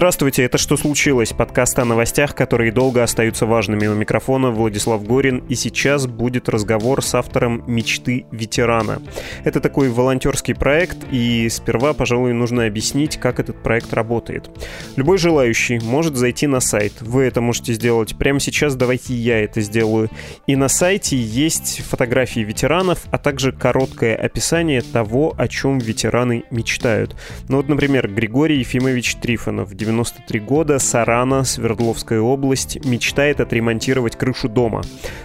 Здравствуйте, это «Что случилось?» Подкаст о новостях, которые долго остаются важными. У микрофона Владислав Горин, и сейчас будет разговор с автором «Мечты ветерана». Это такой волонтерский проект, и сперва, пожалуй, нужно объяснить, как этот проект работает. Любой желающий может зайти на сайт. Вы это можете сделать прямо сейчас, давайте я это сделаю. И на сайте есть фотографии ветеранов, а также короткое описание того, о чем ветераны мечтают. Ну вот, например, Григорий Ефимович Трифонов, 93 года, Сарана, Свердловская область, мечтает отремонтировать крышу дома.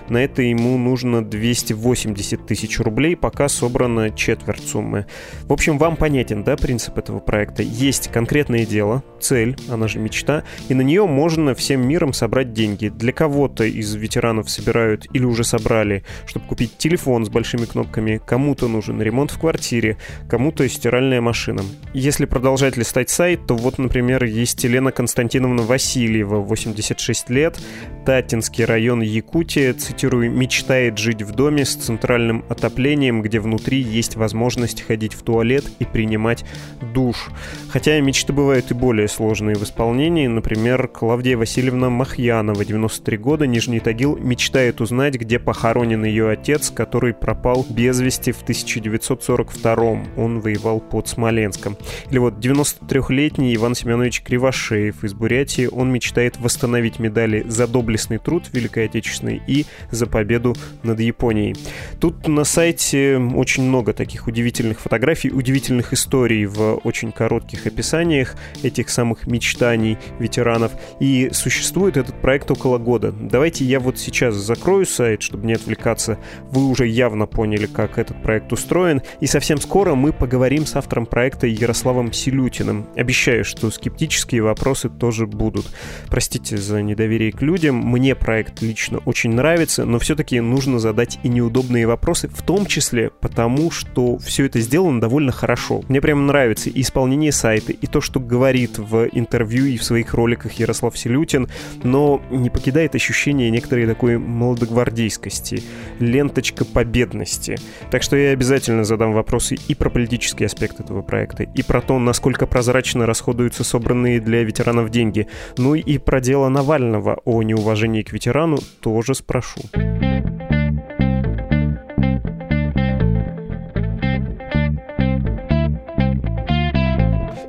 На это ему нужно 280 тысяч рублей, пока собрано четверть суммы. В общем, вам понятен, да, принцип этого проекта? Есть конкретное дело, цель, она же мечта, и на нее можно всем миром собрать деньги. Для кого-то из ветеранов собирают или уже собрали, чтобы купить телефон с большими кнопками, кому-то нужен ремонт в квартире, кому-то стиральная машина. Если продолжать листать сайт, то вот, например, есть есть Елена Константиновна Васильева, 86 лет, Татинский район Якутия, цитирую, «мечтает жить в доме с центральным отоплением, где внутри есть возможность ходить в туалет и принимать душ». Хотя мечты бывают и более сложные в исполнении. Например, Клавдия Васильевна Махьянова, 93 года, Нижний Тагил, мечтает узнать, где похоронен ее отец, который пропал без вести в 1942 Он воевал под Смоленском. Или вот 93-летний Иван Семенович Кривов Кривошеев из Бурятии. Он мечтает восстановить медали за доблестный труд Великой Отечественной и за победу над Японией. Тут на сайте очень много таких удивительных фотографий, удивительных историй в очень коротких описаниях этих самых мечтаний ветеранов. И существует этот проект около года. Давайте я вот сейчас закрою сайт, чтобы не отвлекаться. Вы уже явно поняли, как этот проект устроен. И совсем скоро мы поговорим с автором проекта Ярославом Силютиным. Обещаю, что скептически критические вопросы тоже будут. Простите за недоверие к людям, мне проект лично очень нравится, но все-таки нужно задать и неудобные вопросы, в том числе потому, что все это сделано довольно хорошо. Мне прям нравится и исполнение сайта, и то, что говорит в интервью и в своих роликах Ярослав Селютин, но не покидает ощущение некоторой такой молодогвардейскости, ленточка победности. Так что я обязательно задам вопросы и про политический аспект этого проекта, и про то, насколько прозрачно расходуются собранные нужные для ветеранов деньги. Ну и про дело Навального о неуважении к ветерану тоже спрошу.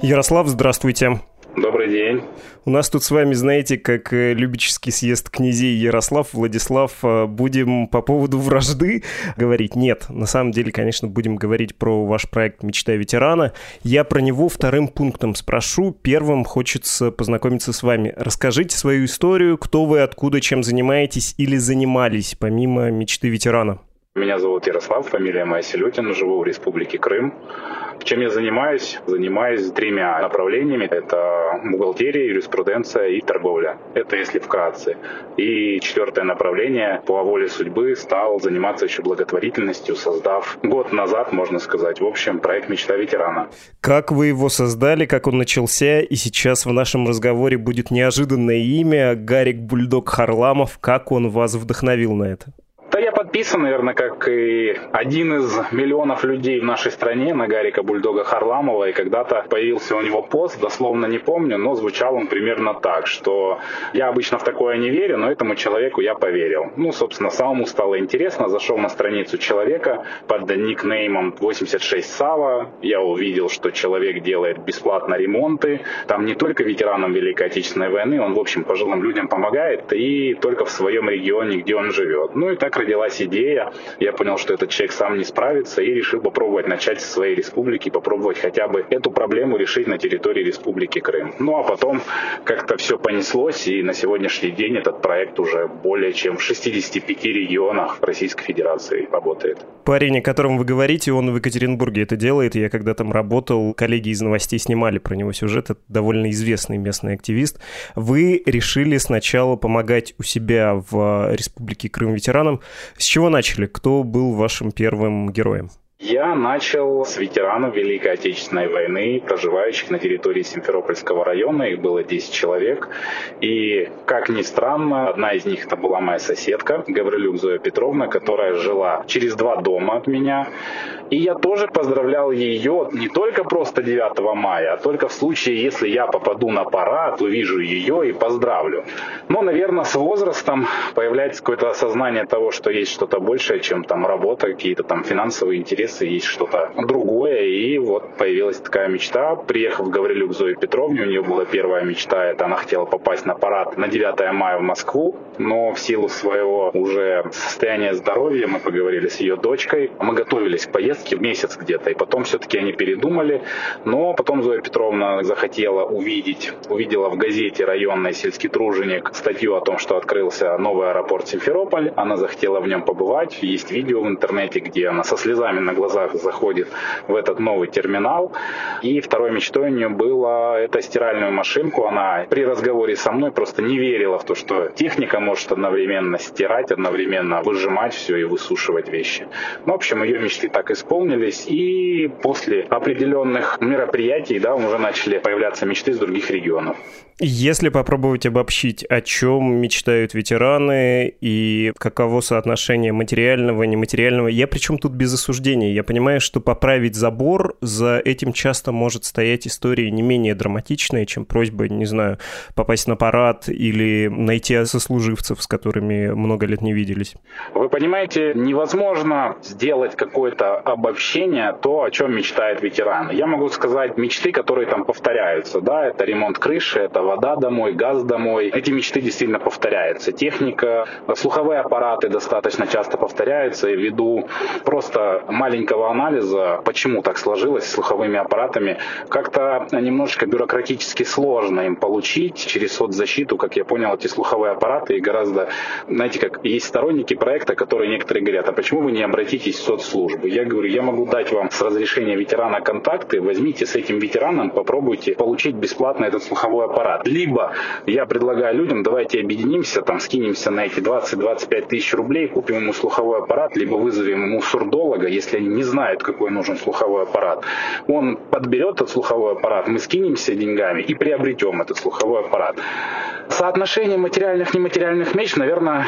Ярослав, здравствуйте. Добрый день. У нас тут с вами, знаете, как э, любительский съезд князей Ярослав, Владислав, э, будем по поводу вражды говорить? Нет, на самом деле, конечно, будем говорить про ваш проект «Мечта ветерана». Я про него вторым пунктом спрошу. Первым хочется познакомиться с вами. Расскажите свою историю, кто вы, откуда, чем занимаетесь или занимались, помимо «Мечты ветерана». Меня зовут Ярослав, фамилия моя Селютин, живу в Республике Крым. Чем я занимаюсь? Занимаюсь тремя направлениями. Это бухгалтерия, юриспруденция и торговля. Это если вкратце. И четвертое направление по воле судьбы стал заниматься еще благотворительностью, создав год назад, можно сказать, в общем, проект «Мечта ветерана». Как вы его создали, как он начался, и сейчас в нашем разговоре будет неожиданное имя Гарик Бульдог Харламов. Как он вас вдохновил на это? Да я подписан, наверное, как и один из миллионов людей в нашей стране на Гарика Бульдога Харламова. И когда-то появился у него пост, дословно не помню, но звучал он примерно так, что я обычно в такое не верю, но этому человеку я поверил. Ну, собственно, самому стало интересно. Зашел на страницу человека под никнеймом 86 Сава. Я увидел, что человек делает бесплатно ремонты. Там не только ветеранам Великой Отечественной войны, он, в общем, пожилым людям помогает и только в своем регионе, где он живет. Ну и так так родилась идея. Я понял, что этот человек сам не справится и решил попробовать начать со своей республики, попробовать хотя бы эту проблему решить на территории Республики Крым. Ну а потом как-то все понеслось, и на сегодняшний день этот проект уже более чем в 65 регионах Российской Федерации работает. Парень, о котором вы говорите, он в Екатеринбурге это делает. Я когда там работал, коллеги из новостей снимали про него сюжет. Это довольно известный местный активист. Вы решили сначала помогать у себя в Республике Крым ветеранам. С чего начали? Кто был вашим первым героем? Я начал с ветеранов Великой Отечественной войны, проживающих на территории Симферопольского района. Их было 10 человек. И, как ни странно, одна из них это была моя соседка, Гаврилюк Зоя Петровна, которая жила через два дома от меня. И я тоже поздравлял ее не только просто 9 мая, а только в случае, если я попаду на парад, увижу ее и поздравлю. Но, наверное, с возрастом появляется какое-то осознание того, что есть что-то большее, чем там работа, какие-то там финансовые интересы, есть что-то другое. И вот появилась такая мечта. Приехав в Гаврилюк Зои Петровне, у нее была первая мечта, это она хотела попасть на парад на 9 мая в Москву, но в силу своего уже состояния здоровья мы поговорили с ее дочкой, мы готовились к поездке, в месяц где-то. И потом все-таки они передумали. Но потом Зоя Петровна захотела увидеть, увидела в газете районной сельский труженик статью о том, что открылся новый аэропорт Симферополь. Она захотела в нем побывать. Есть видео в интернете, где она со слезами на глазах заходит в этот новый терминал. И второй мечтой у нее было это стиральную машинку. Она при разговоре со мной просто не верила в то, что техника может одновременно стирать, одновременно выжимать все и высушивать вещи. Ну, в общем, ее мечты так исполнились, и после определенных мероприятий, да, уже начали появляться мечты из других регионов. Если попробовать обобщить, о чем мечтают ветераны и каково соотношение материального и нематериального, я причем тут без осуждения. Я понимаю, что поправить забор, за этим часто может стоять история не менее драматичная, чем просьба, не знаю, попасть на парад или найти сослуживцев, с которыми много лет не виделись. Вы понимаете, невозможно сделать какое-то обобщение, то, о чем мечтает ветеран. Я могу сказать мечты, которые там повторяются. Да, это ремонт крыши, это вода домой, газ домой. Эти мечты действительно повторяются. Техника, слуховые аппараты достаточно часто повторяются. Ввиду просто маленького анализа, почему так сложилось с слуховыми аппаратами, как-то немножечко бюрократически сложно им получить через соцзащиту. Как я понял, эти слуховые аппараты и гораздо, знаете, как есть сторонники проекта, которые некоторые говорят, а почему вы не обратитесь в соцслужбы? Я говорю, я могу дать вам с разрешения ветерана контакты, возьмите с этим ветераном, попробуйте получить бесплатно этот слуховой аппарат. Либо я предлагаю людям, давайте объединимся, там скинемся на эти 20-25 тысяч рублей, купим ему слуховой аппарат, либо вызовем ему сурдолога, если они не знают, какой нужен слуховой аппарат. Он подберет этот слуховой аппарат, мы скинемся деньгами и приобретем этот слуховой аппарат. Соотношение материальных и нематериальных меч, наверное,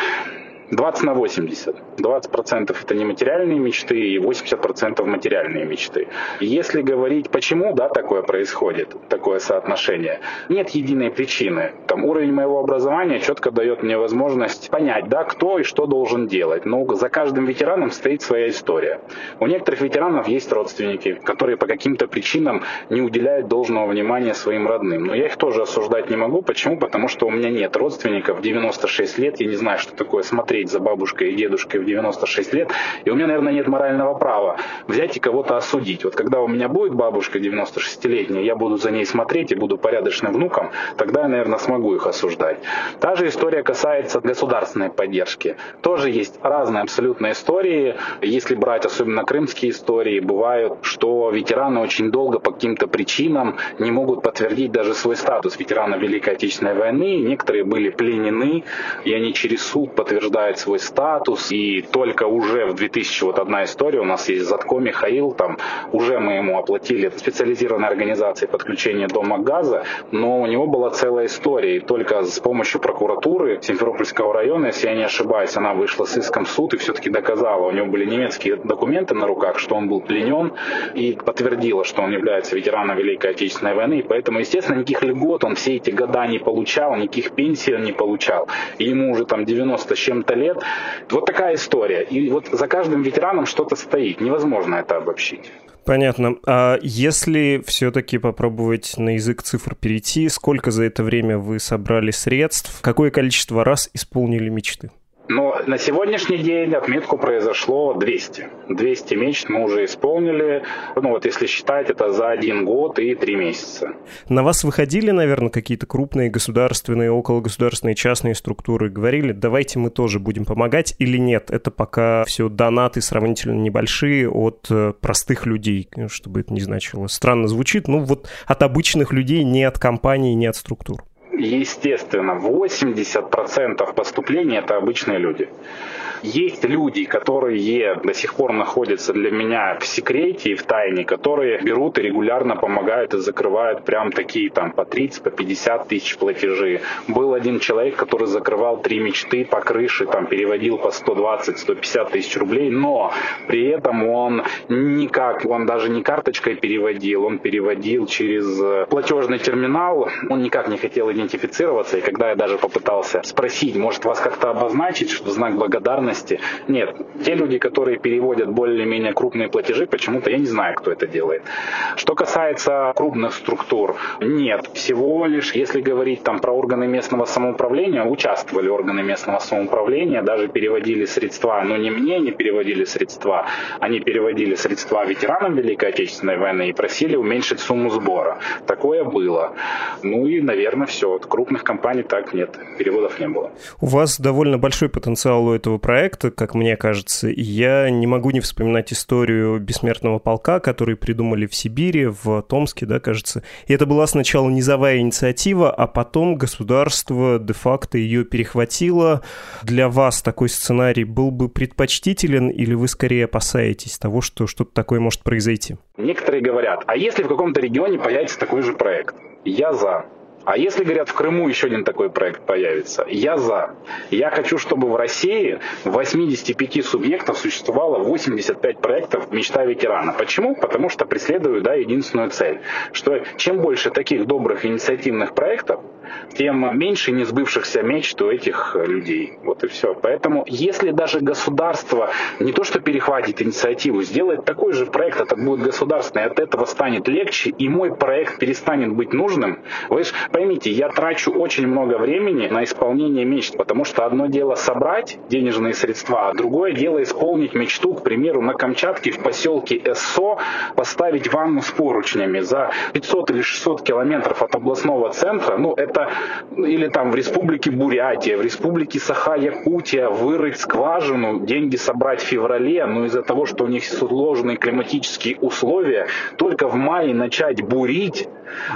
20 на 80. 20% это нематериальные мечты и 80% материальные мечты. Если говорить, почему да, такое происходит, такое соотношение, нет единой причины. Там, уровень моего образования четко дает мне возможность понять, да, кто и что должен делать. Но за каждым ветераном стоит своя история. У некоторых ветеранов есть родственники, которые по каким-то причинам не уделяют должного внимания своим родным. Но я их тоже осуждать не могу. Почему? Потому что у меня нет родственников 96 лет, я не знаю, что такое смотреть смотреть за бабушкой и дедушкой в 96 лет, и у меня, наверное, нет морального права взять и кого-то осудить. Вот когда у меня будет бабушка 96-летняя, я буду за ней смотреть и буду порядочным внуком, тогда я, наверное, смогу их осуждать. Та же история касается государственной поддержки. Тоже есть разные абсолютно истории. Если брать особенно крымские истории, бывают, что ветераны очень долго по каким-то причинам не могут подтвердить даже свой статус ветерана Великой Отечественной войны. Некоторые были пленены, и они через суд подтверждают подтверждает свой статус, и только уже в 2000, вот одна история, у нас есть Затко Михаил, там уже мы ему оплатили специализированной организации подключения дома газа, но у него была целая история, и только с помощью прокуратуры Симферопольского района, если я не ошибаюсь, она вышла с иском в суд и все-таки доказала, у него были немецкие документы на руках, что он был пленен, и подтвердила, что он является ветераном Великой Отечественной войны, и поэтому, естественно, никаких льгот он все эти года не получал, никаких пенсий он не получал, и ему уже там 90 с чем-то лет. Вот такая история. И вот за каждым ветераном что-то стоит. Невозможно это обобщить. Понятно. А если все-таки попробовать на язык цифр перейти, сколько за это время вы собрали средств, какое количество раз исполнили мечты? Но на сегодняшний день отметку произошло 200. 200 мечт мы уже исполнили. Ну вот если считать, это за один год и три месяца. На вас выходили, наверное, какие-то крупные государственные, окологосударственные, частные структуры? Говорили, давайте мы тоже будем помогать или нет? Это пока все донаты сравнительно небольшие от э, простых людей, чтобы это не значило. Странно звучит, ну вот от обычных людей, не от компаний, не от структур естественно, 80% поступлений это обычные люди. Есть люди, которые до сих пор находятся для меня в секрете и в тайне, которые берут и регулярно помогают и закрывают прям такие там по 30, по 50 тысяч платежи. Был один человек, который закрывал три мечты по крыше, там переводил по 120-150 тысяч рублей, но при этом он никак, он даже не карточкой переводил, он переводил через платежный терминал, он никак не хотел идентифицироваться, и когда я даже попытался спросить, может вас как-то обозначить, в знак благодарности. Нет, те люди, которые переводят более-менее крупные платежи, почему-то я не знаю, кто это делает. Что касается крупных структур, нет. Всего лишь, если говорить там про органы местного самоуправления, участвовали органы местного самоуправления, даже переводили средства, но не мне не переводили средства, они переводили средства ветеранам Великой Отечественной войны и просили уменьшить сумму сбора. Такое было. Ну и, наверное, все. От крупных компаний так нет, переводов не было. У вас довольно большой потенциал у этого проекта как мне кажется. я не могу не вспоминать историю бессмертного полка, который придумали в Сибири, в Томске, да, кажется. И это была сначала низовая инициатива, а потом государство де-факто ее перехватило. Для вас такой сценарий был бы предпочтителен или вы скорее опасаетесь того, что что-то такое может произойти? Некоторые говорят, а если в каком-то регионе появится такой же проект? Я за. А если, говорят, в Крыму еще один такой проект появится, я за. Я хочу, чтобы в России в 85 субъектов существовало 85 проектов «Мечта ветерана». Почему? Потому что преследую да, единственную цель, что чем больше таких добрых инициативных проектов, тем меньше несбывшихся мечт у этих людей. Вот и все. Поэтому, если даже государство не то что перехватит инициативу, сделает такой же проект, это будет государственный, от этого станет легче, и мой проект перестанет быть нужным. Вы же поймите, я трачу очень много времени на исполнение мечт, потому что одно дело собрать денежные средства, а другое дело исполнить мечту, к примеру, на Камчатке в поселке Эссо поставить ванну с поручнями за 500 или 600 километров от областного центра. Ну, это это или там в республике Бурятия, в республике Саха-Якутия вырыть скважину, деньги собрать в феврале, но из-за того, что у них сложные климатические условия, только в мае начать бурить,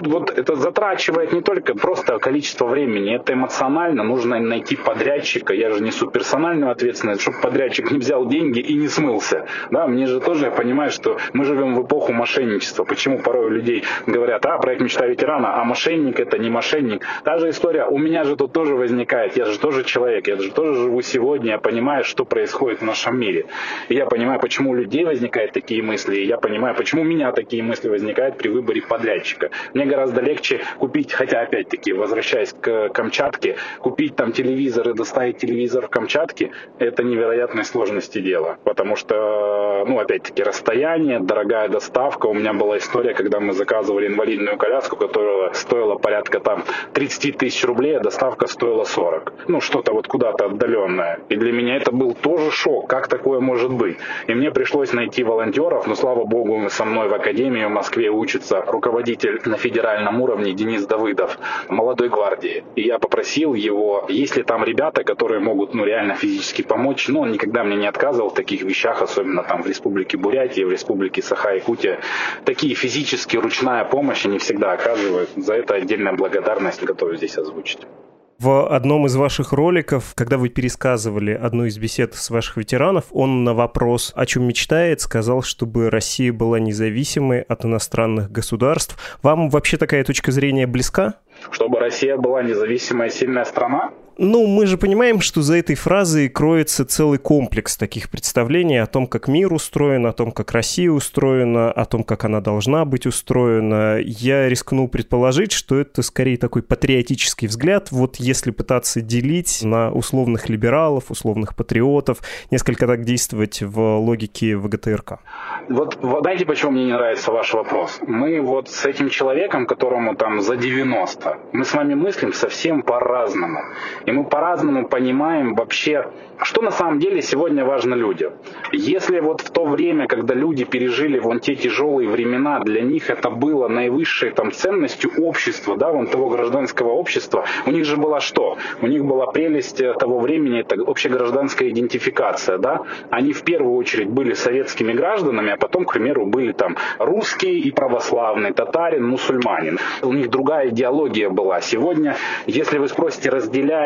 вот это затрачивает не только просто количество времени, это эмоционально, нужно найти подрядчика, я же несу персональную ответственность, чтобы подрядчик не взял деньги и не смылся. Да, мне же тоже, я понимаю, что мы живем в эпоху мошенничества. Почему порой у людей говорят, а, проект «Мечта ветерана», а мошенник это не мошенник. Та же история, у меня же тут тоже возникает, я же тоже человек, я же тоже живу сегодня, я понимаю, что происходит в нашем мире. И я понимаю, почему у людей возникают такие мысли, и я понимаю, почему у меня такие мысли возникают при выборе подрядчика. Мне гораздо легче купить, хотя опять-таки, возвращаясь к Камчатке, купить там телевизор и доставить телевизор в Камчатке, это невероятной сложности дело. Потому что, ну, опять-таки, расстояние, дорогая доставка. У меня была история, когда мы заказывали инвалидную коляску, которая стоила порядка там 30 тысяч рублей, а доставка стоила 40. Ну, что-то вот куда-то отдаленное. И для меня это был тоже шок. Как такое может быть? И мне пришлось найти волонтеров, но, слава богу, со мной в академии в Москве учится руководитель на федеральном уровне Денис Давыдов, молодой гвардии. И я попросил его, есть ли там ребята, которые могут ну, реально физически помочь. Но он никогда мне не отказывал в таких вещах, особенно там в республике Бурятия, в республике Саха-Якутия. Такие физически ручная помощь они всегда оказывают. За это отдельная благодарность готовы здесь озвучить. В одном из ваших роликов, когда вы пересказывали одну из бесед с ваших ветеранов, он на вопрос, о чем мечтает, сказал, чтобы Россия была независимой от иностранных государств. Вам вообще такая точка зрения близка? Чтобы Россия была независимая сильная страна? Ну, мы же понимаем, что за этой фразой кроется целый комплекс таких представлений о том, как мир устроен, о том, как Россия устроена, о том, как она должна быть устроена. Я рискну предположить, что это скорее такой патриотический взгляд, вот если пытаться делить на условных либералов, условных патриотов, несколько так действовать в логике ВГТРК. Вот знаете, почему мне не нравится ваш вопрос? Мы вот с этим человеком, которому там за 90, мы с вами мыслим совсем по-разному. И мы по-разному понимаем вообще, что на самом деле сегодня важно людям. Если вот в то время, когда люди пережили вон те тяжелые времена, для них это было наивысшей там ценностью общества, да, вон того гражданского общества, у них же была что? У них была прелесть того времени, это общегражданская идентификация, да. Они в первую очередь были советскими гражданами, а потом, к примеру, были там русские и православные, татарин, мусульманин. У них другая идеология была. Сегодня, если вы спросите,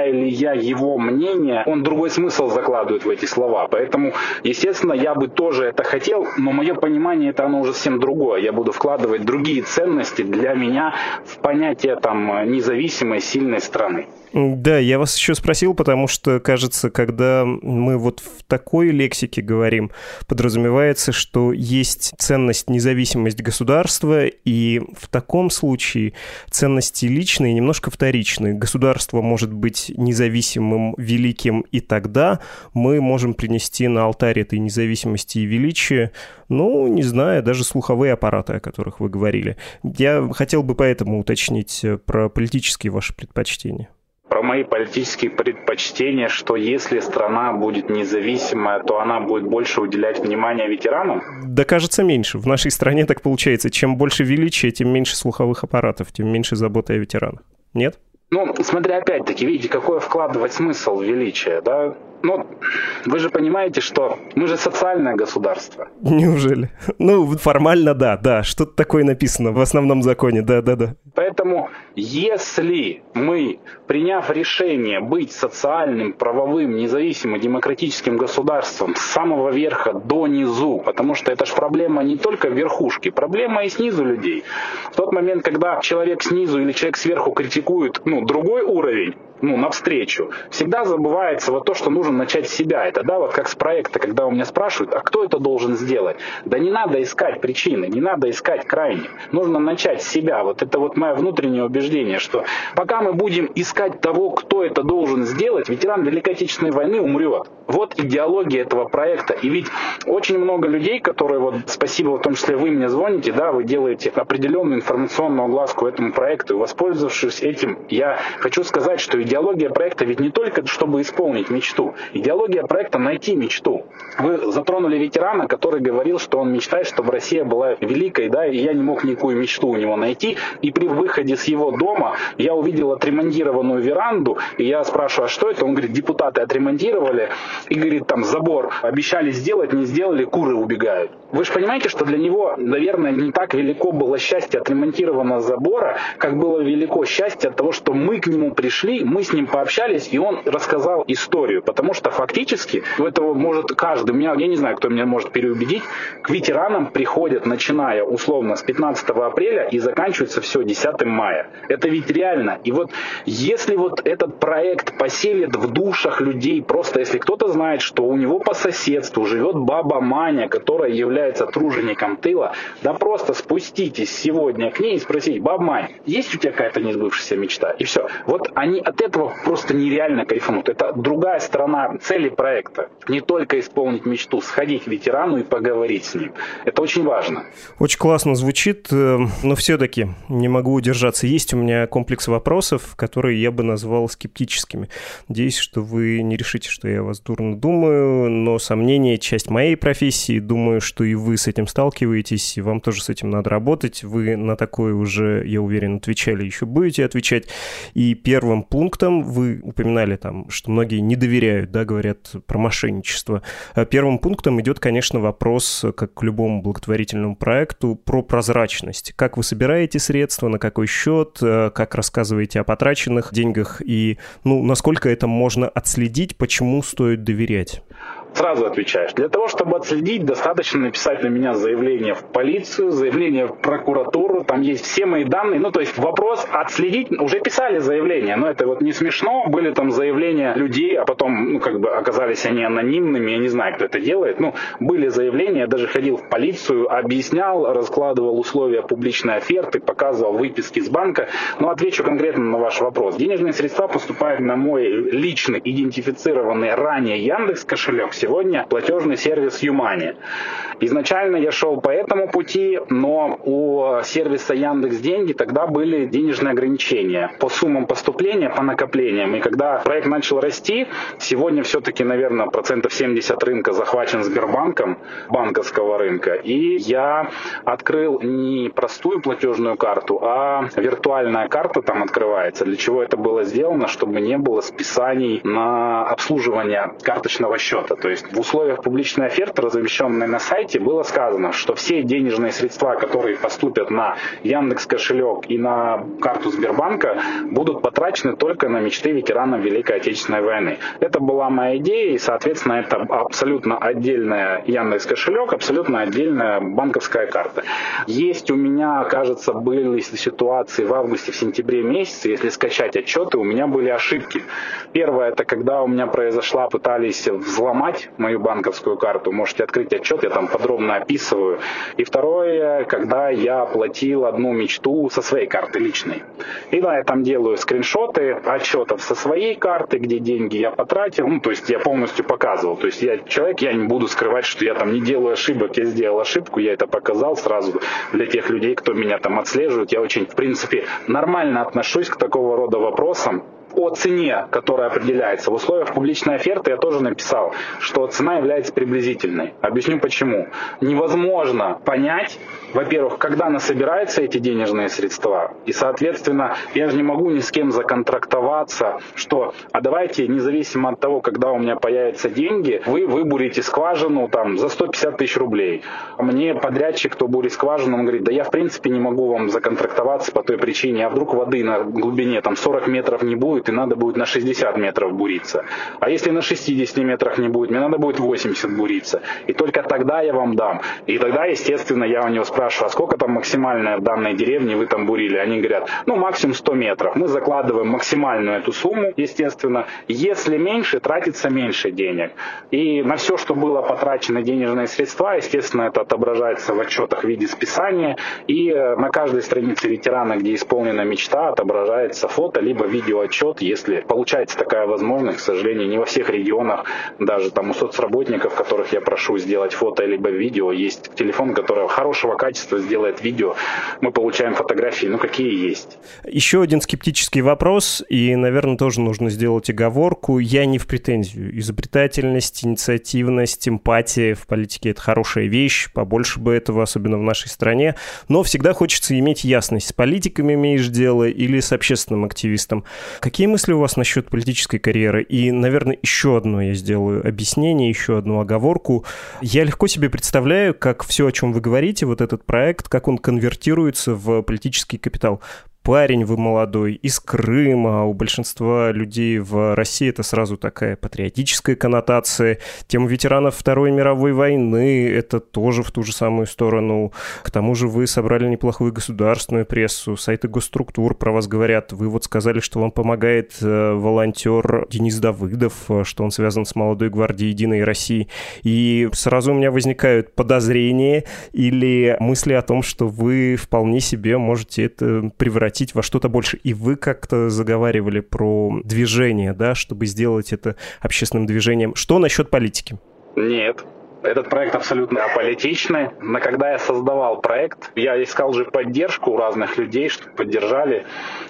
разделяю ли я его мнение, он другой смысл закладывает в эти слова. Поэтому, естественно, я бы тоже это хотел, но мое понимание это оно уже совсем другое. Я буду вкладывать другие ценности для меня в понятие там независимой, сильной страны. Да, я вас еще спросил, потому что, кажется, когда мы вот в такой лексике говорим, подразумевается, что есть ценность независимость государства, и в таком случае ценности личные немножко вторичные. Государство может быть независимым, великим, и тогда мы можем принести на алтарь этой независимости и величия, ну, не знаю, даже слуховые аппараты, о которых вы говорили. Я хотел бы поэтому уточнить про политические ваши предпочтения про мои политические предпочтения, что если страна будет независимая, то она будет больше уделять внимание ветеранам? Да кажется меньше. В нашей стране так получается. Чем больше величия, тем меньше слуховых аппаратов, тем меньше заботы о ветеранах. Нет? Ну, смотря опять-таки, видите, какой вкладывать смысл в величие, да? Ну, вы же понимаете, что мы же социальное государство. Неужели? Ну, формально да, да. Что-то такое написано в основном законе, да, да, да. Поэтому, если мы, приняв решение быть социальным, правовым, независимым, демократическим государством с самого верха до низу, потому что это же проблема не только верхушки, проблема и снизу людей. В тот момент, когда человек снизу или человек сверху критикует ну, другой уровень, ну, навстречу, всегда забывается вот то, что нужно начать с себя. Это, да, вот как с проекта, когда у меня спрашивают, а кто это должен сделать? Да не надо искать причины, не надо искать крайних. Нужно начать с себя. Вот это вот мое внутреннее убеждение, что пока мы будем искать того, кто это должен сделать, ветеран Великой Отечественной войны умрет. Вот идеология этого проекта. И ведь очень много людей, которые, вот спасибо, в том числе вы мне звоните, да, вы делаете определенную информационную огласку этому проекту. И воспользовавшись этим, я хочу сказать, что идеология проекта ведь не только, чтобы исполнить мечту. Идеология проекта найти мечту. Вы затронули ветерана, который говорил, что он мечтает, чтобы Россия была великой, да, и я не мог никакую мечту у него найти. И при выходе с его дома я увидел отремонтированную веранду, и я спрашиваю, а что это? Он говорит, депутаты отремонтировали, и говорит, там забор обещали сделать, не сделали, куры убегают. Вы же понимаете, что для него, наверное, не так велико было счастье отремонтированного забора, как было велико счастье от того, что мы к нему пришли, мы с ним пообщались, и он рассказал историю. Потому что фактически, ну, этого может каждый, меня, я не знаю, кто меня может переубедить, к ветеранам приходят, начиная условно с 15 апреля и заканчивается все 10 мая. Это ведь реально. И вот если вот этот проект поселит в душах людей, просто если кто-то знает, что у него по соседству живет баба Маня, которая является тружеником тыла, да просто спуститесь сегодня к ней и спросите, баба Мань, есть у тебя какая-то несбывшаяся мечта? И все. Вот они от этого просто нереально кайфанут. Это другая сторона цели проекта. Не только исполнить мечту, сходить к ветерану и поговорить с ним. Это очень важно. Очень классно звучит, э, но все-таки не могу удержаться. Есть у меня комплекс вопросов, которые я бы назвал скептическими. Надеюсь, что вы не решите, что я вас дурно думаю, но сомнение — часть моей профессии. Думаю, что и вы с этим сталкиваетесь, и вам тоже с этим надо работать. Вы на такое уже, я уверен, отвечали, еще будете отвечать. И первым пунктом вы упоминали там, что многие не доверяют, да, говорят про мошенничество. А первым пунктом идет, конечно, вопрос, как к любому благотворительному проекту, про прозрачность. Как вы собираете средства, на какой счет, э, как рассказываете о потраченных деньгах и, ну, насколько это можно отследить, почему стоит доверять? Сразу отвечаешь. Для того, чтобы отследить, достаточно написать на меня заявление в полицию, заявление в прокуратуру, там есть все мои данные. Ну, то есть вопрос отследить, уже писали заявление, но это вот не смешно. Были там заявления людей, а потом, ну, как бы оказались они анонимными, я не знаю, кто это делает. Ну, были заявления, я даже ходил в полицию, объяснял, раскладывал условия публичной оферты, показывал выписки с банка. Но отвечу конкретно на ваш вопрос. Денежные средства поступают на мой личный идентифицированный ранее Яндекс кошелек сегодня платежный сервис Юмани. Изначально я шел по этому пути, но у сервиса Яндекс Деньги тогда были денежные ограничения по суммам поступления, по накоплениям. И когда проект начал расти, сегодня все-таки, наверное, процентов 70 рынка захвачен Сбербанком, банковского рынка. И я открыл не простую платежную карту, а виртуальная карта там открывается. Для чего это было сделано? Чтобы не было списаний на обслуживание карточного счета. То есть в условиях публичной оферты, размещенной на сайте было сказано, что все денежные средства, которые поступят на Яндекс кошелек и на карту Сбербанка, будут потрачены только на мечты ветеранов Великой Отечественной войны. Это была моя идея, и, соответственно, это абсолютно отдельная Яндекс кошелек, абсолютно отдельная банковская карта. Есть у меня, кажется, были ситуации в августе, в сентябре месяце, если скачать отчеты, у меня были ошибки. Первое, это когда у меня произошла, пытались взломать мою банковскую карту. Можете открыть отчет, я там подробно описываю. И второе, когда я оплатил одну мечту со своей карты личной. И да, я там делаю скриншоты отчетов со своей карты, где деньги я потратил. Ну, то есть я полностью показывал. То есть я человек, я не буду скрывать, что я там не делаю ошибок, я сделал ошибку, я это показал сразу для тех людей, кто меня там отслеживает. Я очень, в принципе, нормально отношусь к такого рода вопросам о цене, которая определяется. В условиях публичной оферты я тоже написал, что цена является приблизительной. Объясню почему. Невозможно понять, во-первых, когда насобираются эти денежные средства, и, соответственно, я же не могу ни с кем законтрактоваться, что, а давайте, независимо от того, когда у меня появятся деньги, вы выбурите скважину там за 150 тысяч рублей. А мне подрядчик, кто бурит скважину, он говорит, да я в принципе не могу вам законтрактоваться по той причине, а вдруг воды на глубине там 40 метров не будет, и надо будет на 60 метров буриться. А если на 60 метрах не будет, мне надо будет 80 буриться. И только тогда я вам дам. И тогда, естественно, я у него спрашиваю, а сколько там максимальная в данной деревне вы там бурили? Они говорят, ну максимум 100 метров. Мы закладываем максимальную эту сумму, естественно. Если меньше, тратится меньше денег. И на все, что было потрачено денежные средства, естественно, это отображается в отчетах в виде списания. И э, на каждой странице ветерана, где исполнена мечта, отображается фото, либо видеоотчет, если получается такая возможность. К сожалению, не во всех регионах, даже там у соцработников, которых я прошу сделать фото либо видео, есть телефон, который хорошего качества сделает видео. Мы получаем фотографии, ну какие есть. Еще один скептический вопрос, и, наверное, тоже нужно сделать оговорку. Я не в претензию. Изобретательность, инициативность, эмпатия в политике — это хорошая вещь, побольше бы этого, особенно в нашей стране. Но всегда хочется иметь ясность, с политиками имеешь дело или с общественным активистом. Какие мысли у вас насчет политической карьеры? И, наверное, еще одно я сделаю объяснение, еще одну оговорку. Я легко себе представляю, как все, о чем вы говорите, вот этот проект, как он конвертируется в политический капитал парень вы молодой, из Крыма, у большинства людей в России это сразу такая патриотическая коннотация. Тема ветеранов Второй мировой войны — это тоже в ту же самую сторону. К тому же вы собрали неплохую государственную прессу, сайты госструктур про вас говорят. Вы вот сказали, что вам помогает э, волонтер Денис Давыдов, э, что он связан с молодой гвардией Единой России. И сразу у меня возникают подозрения или мысли о том, что вы вполне себе можете это превратить превратить во что-то больше. И вы как-то заговаривали про движение, да, чтобы сделать это общественным движением. Что насчет политики? Нет, этот проект абсолютно аполитичный. Но когда я создавал проект, я искал же поддержку у разных людей, чтобы поддержали.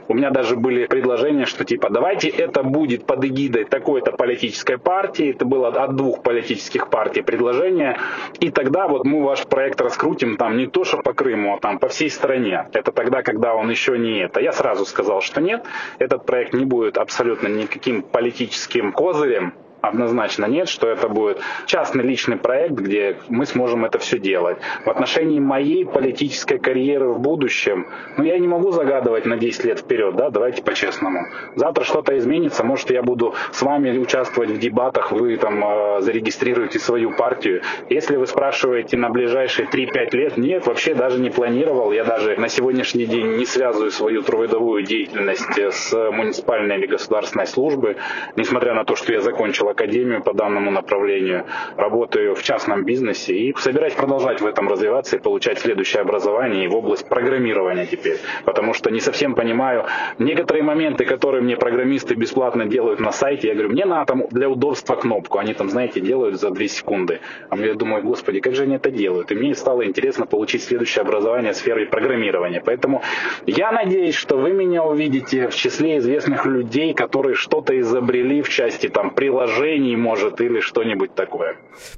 У меня даже были предложения, что типа давайте это будет под эгидой такой-то политической партии. Это было от двух политических партий предложение. И тогда вот мы ваш проект раскрутим там не то, что по Крыму, а там по всей стране. Это тогда, когда он еще не это. Я сразу сказал, что нет, этот проект не будет абсолютно никаким политическим козырем однозначно нет, что это будет частный личный проект, где мы сможем это все делать. В отношении моей политической карьеры в будущем, ну я не могу загадывать на 10 лет вперед, да, давайте по-честному. Завтра что-то изменится, может я буду с вами участвовать в дебатах, вы там э, зарегистрируете свою партию. Если вы спрашиваете на ближайшие 3-5 лет, нет, вообще даже не планировал. Я даже на сегодняшний день не связываю свою трудовую деятельность с муниципальной или государственной службой, несмотря на то, что я закончил академию по данному направлению, работаю в частном бизнесе и собираюсь продолжать в этом развиваться и получать следующее образование и в область программирования теперь. Потому что не совсем понимаю некоторые моменты, которые мне программисты бесплатно делают на сайте. Я говорю, мне надо там для удобства кнопку. Они там, знаете, делают за 2 секунды. А я думаю, господи, как же они это делают? И мне стало интересно получить следующее образование в сфере программирования. Поэтому я надеюсь, что вы меня увидите в числе известных людей, которые что-то изобрели в части там приложений, может, или что-нибудь такое.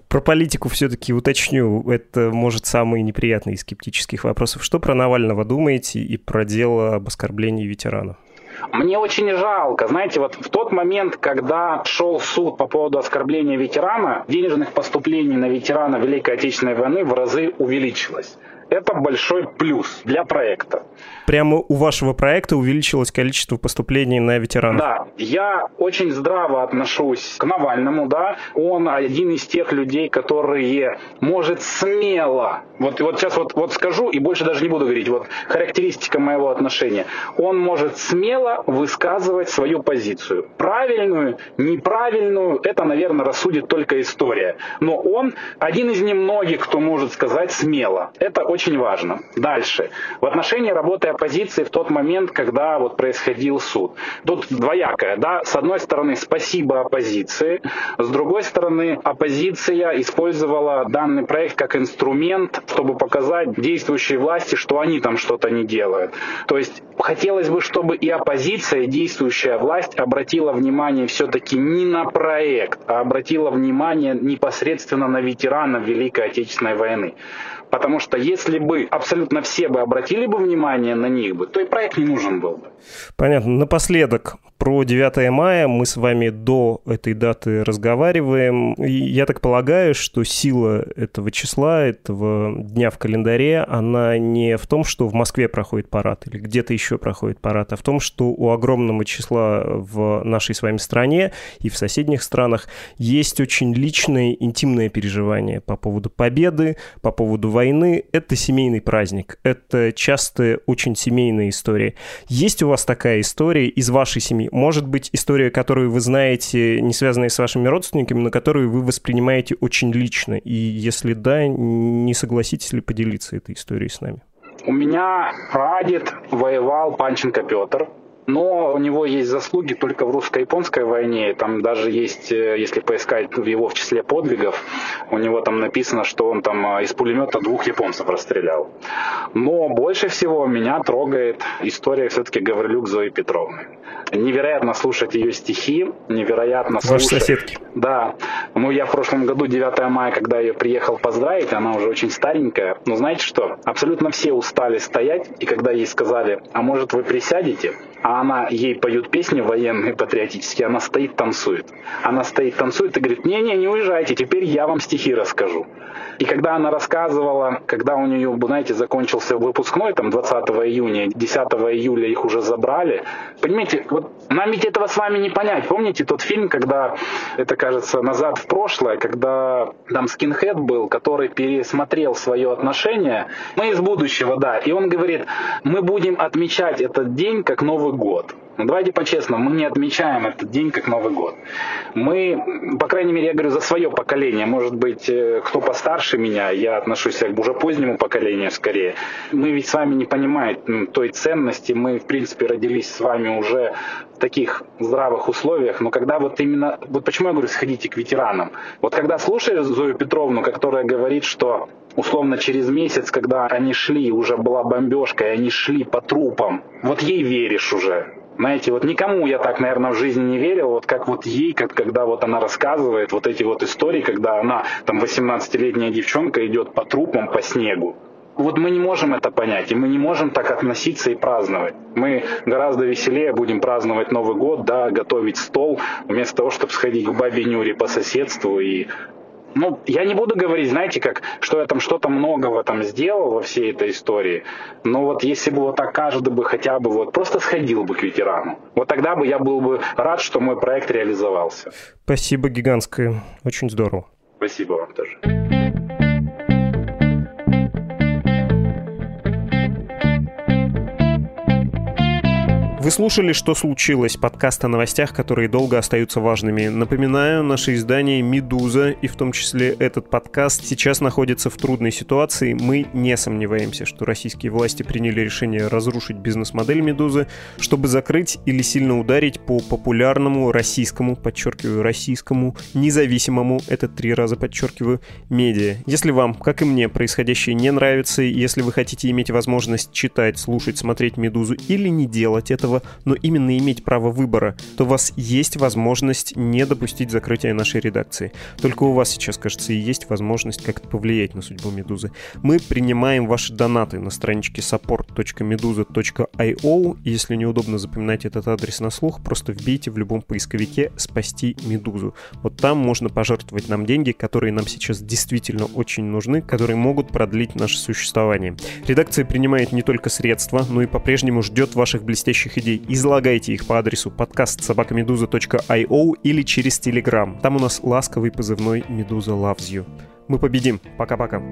Про политику все-таки уточню. Это, может, самый неприятный из скептических вопросов. Что про Навального думаете и про дело об оскорблении ветерана? Мне очень жалко, знаете, вот в тот момент, когда шел суд по поводу оскорбления ветерана, денежных поступлений на ветерана Великой Отечественной войны в разы увеличилось. Это большой плюс для проекта. Прямо у вашего проекта увеличилось количество поступлений на ветеранов? Да, я очень здраво отношусь к Навальному, да. Он один из тех людей, которые может смело, вот, вот сейчас вот, вот скажу и больше даже не буду говорить, вот характеристика моего отношения. Он может смело высказывать свою позицию. Правильную, неправильную, это, наверное, рассудит только история. Но он один из немногих, кто может сказать смело. Это очень очень важно. Дальше. В отношении работы оппозиции в тот момент, когда вот происходил суд. Тут двоякое. Да? С одной стороны, спасибо оппозиции. С другой стороны, оппозиция использовала данный проект как инструмент, чтобы показать действующей власти, что они там что-то не делают. То есть хотелось бы, чтобы и оппозиция, и действующая власть обратила внимание все-таки не на проект, а обратила внимание непосредственно на ветеранов Великой Отечественной войны. Потому что если бы абсолютно все бы обратили бы внимание на них бы, то и проект не нужен был бы. Понятно. Напоследок, про 9 мая мы с вами до этой даты разговариваем. И я так полагаю, что сила этого числа, этого дня в календаре, она не в том, что в Москве проходит парад или где-то еще проходит парад, а в том, что у огромного числа в нашей с вами стране и в соседних странах есть очень личное, интимное переживание по поводу победы, по поводу войны. Это семейный праздник. Это часто очень семейная история. Есть у вас такая история из вашей семьи? может быть история, которую вы знаете, не связанная с вашими родственниками, но которую вы воспринимаете очень лично. И если да, не согласитесь ли поделиться этой историей с нами? У меня прадед воевал Панченко Петр но у него есть заслуги только в русско-японской войне. Там даже есть, э, если поискать его в числе подвигов, у него там написано, что он там э, из пулемета двух японцев расстрелял. Но больше всего меня трогает история все-таки Гаврилюк Зои Петровны. Невероятно слушать ее стихи, невероятно Ваши слушать... соседки. Да. Ну, я в прошлом году, 9 мая, когда я приехал поздравить, она уже очень старенькая. Но знаете что? Абсолютно все устали стоять, и когда ей сказали, а может вы присядете? А она, ей поют песни военные, патриотические, она стоит, танцует. Она стоит, танцует и говорит, не-не, не уезжайте, теперь я вам стихи расскажу. И когда она рассказывала, когда у нее, знаете, закончился выпускной, там 20 июня, 10 июля их уже забрали, понимаете, вот нам ведь этого с вами не понять. Помните тот фильм, когда, это кажется, назад в прошлое, когда там скинхед был, который пересмотрел свое отношение, мы из будущего, да, и он говорит, мы будем отмечать этот день как Новый год. Но ну, давайте по-честному, мы не отмечаем этот день как Новый год. Мы, по крайней мере, я говорю за свое поколение, может быть, э, кто постарше меня, я отношусь к уже позднему поколению скорее. Мы ведь с вами не понимаем той ценности, мы, в принципе, родились с вами уже в таких здравых условиях, но когда вот именно, вот почему я говорю, сходите к ветеранам. Вот когда слушаешь Зою Петровну, которая говорит, что условно через месяц, когда они шли, уже была бомбежка, и они шли по трупам, вот ей веришь уже. Знаете, вот никому я так, наверное, в жизни не верил, вот как вот ей, как, когда вот она рассказывает вот эти вот истории, когда она, там, 18-летняя девчонка идет по трупам, по снегу. Вот мы не можем это понять, и мы не можем так относиться и праздновать. Мы гораздо веселее будем праздновать Новый год, да, готовить стол, вместо того, чтобы сходить к бабе Нюре по соседству и ну, я не буду говорить, знаете, как, что я там что-то многого там сделал во всей этой истории, но вот если бы вот так каждый бы хотя бы вот просто сходил бы к ветерану, вот тогда бы я был бы рад, что мой проект реализовался. Спасибо гигантское, очень здорово. Спасибо вам тоже. Вы слушали «Что случилось?» подкаст о новостях, которые долго остаются важными. Напоминаю, наше издание «Медуза» и в том числе этот подкаст сейчас находится в трудной ситуации. Мы не сомневаемся, что российские власти приняли решение разрушить бизнес-модель «Медузы», чтобы закрыть или сильно ударить по популярному российскому, подчеркиваю, российскому, независимому, это три раза подчеркиваю, медиа. Если вам, как и мне, происходящее не нравится, если вы хотите иметь возможность читать, слушать, смотреть «Медузу» или не делать этого, этого, но именно иметь право выбора, то у вас есть возможность не допустить закрытия нашей редакции. Только у вас сейчас, кажется, и есть возможность как-то повлиять на судьбу Медузы. Мы принимаем ваши донаты на страничке support.meduza.io. Если неудобно запоминать этот адрес на слух, просто вбейте в любом поисковике «Спасти Медузу». Вот там можно пожертвовать нам деньги, которые нам сейчас действительно очень нужны, которые могут продлить наше существование. Редакция принимает не только средства, но и по-прежнему ждет ваших блестящих идей, излагайте их по адресу подкаст собакамедуза.io или через Telegram. Там у нас ласковый позывной «Медуза loves you». Мы победим. Пока-пока.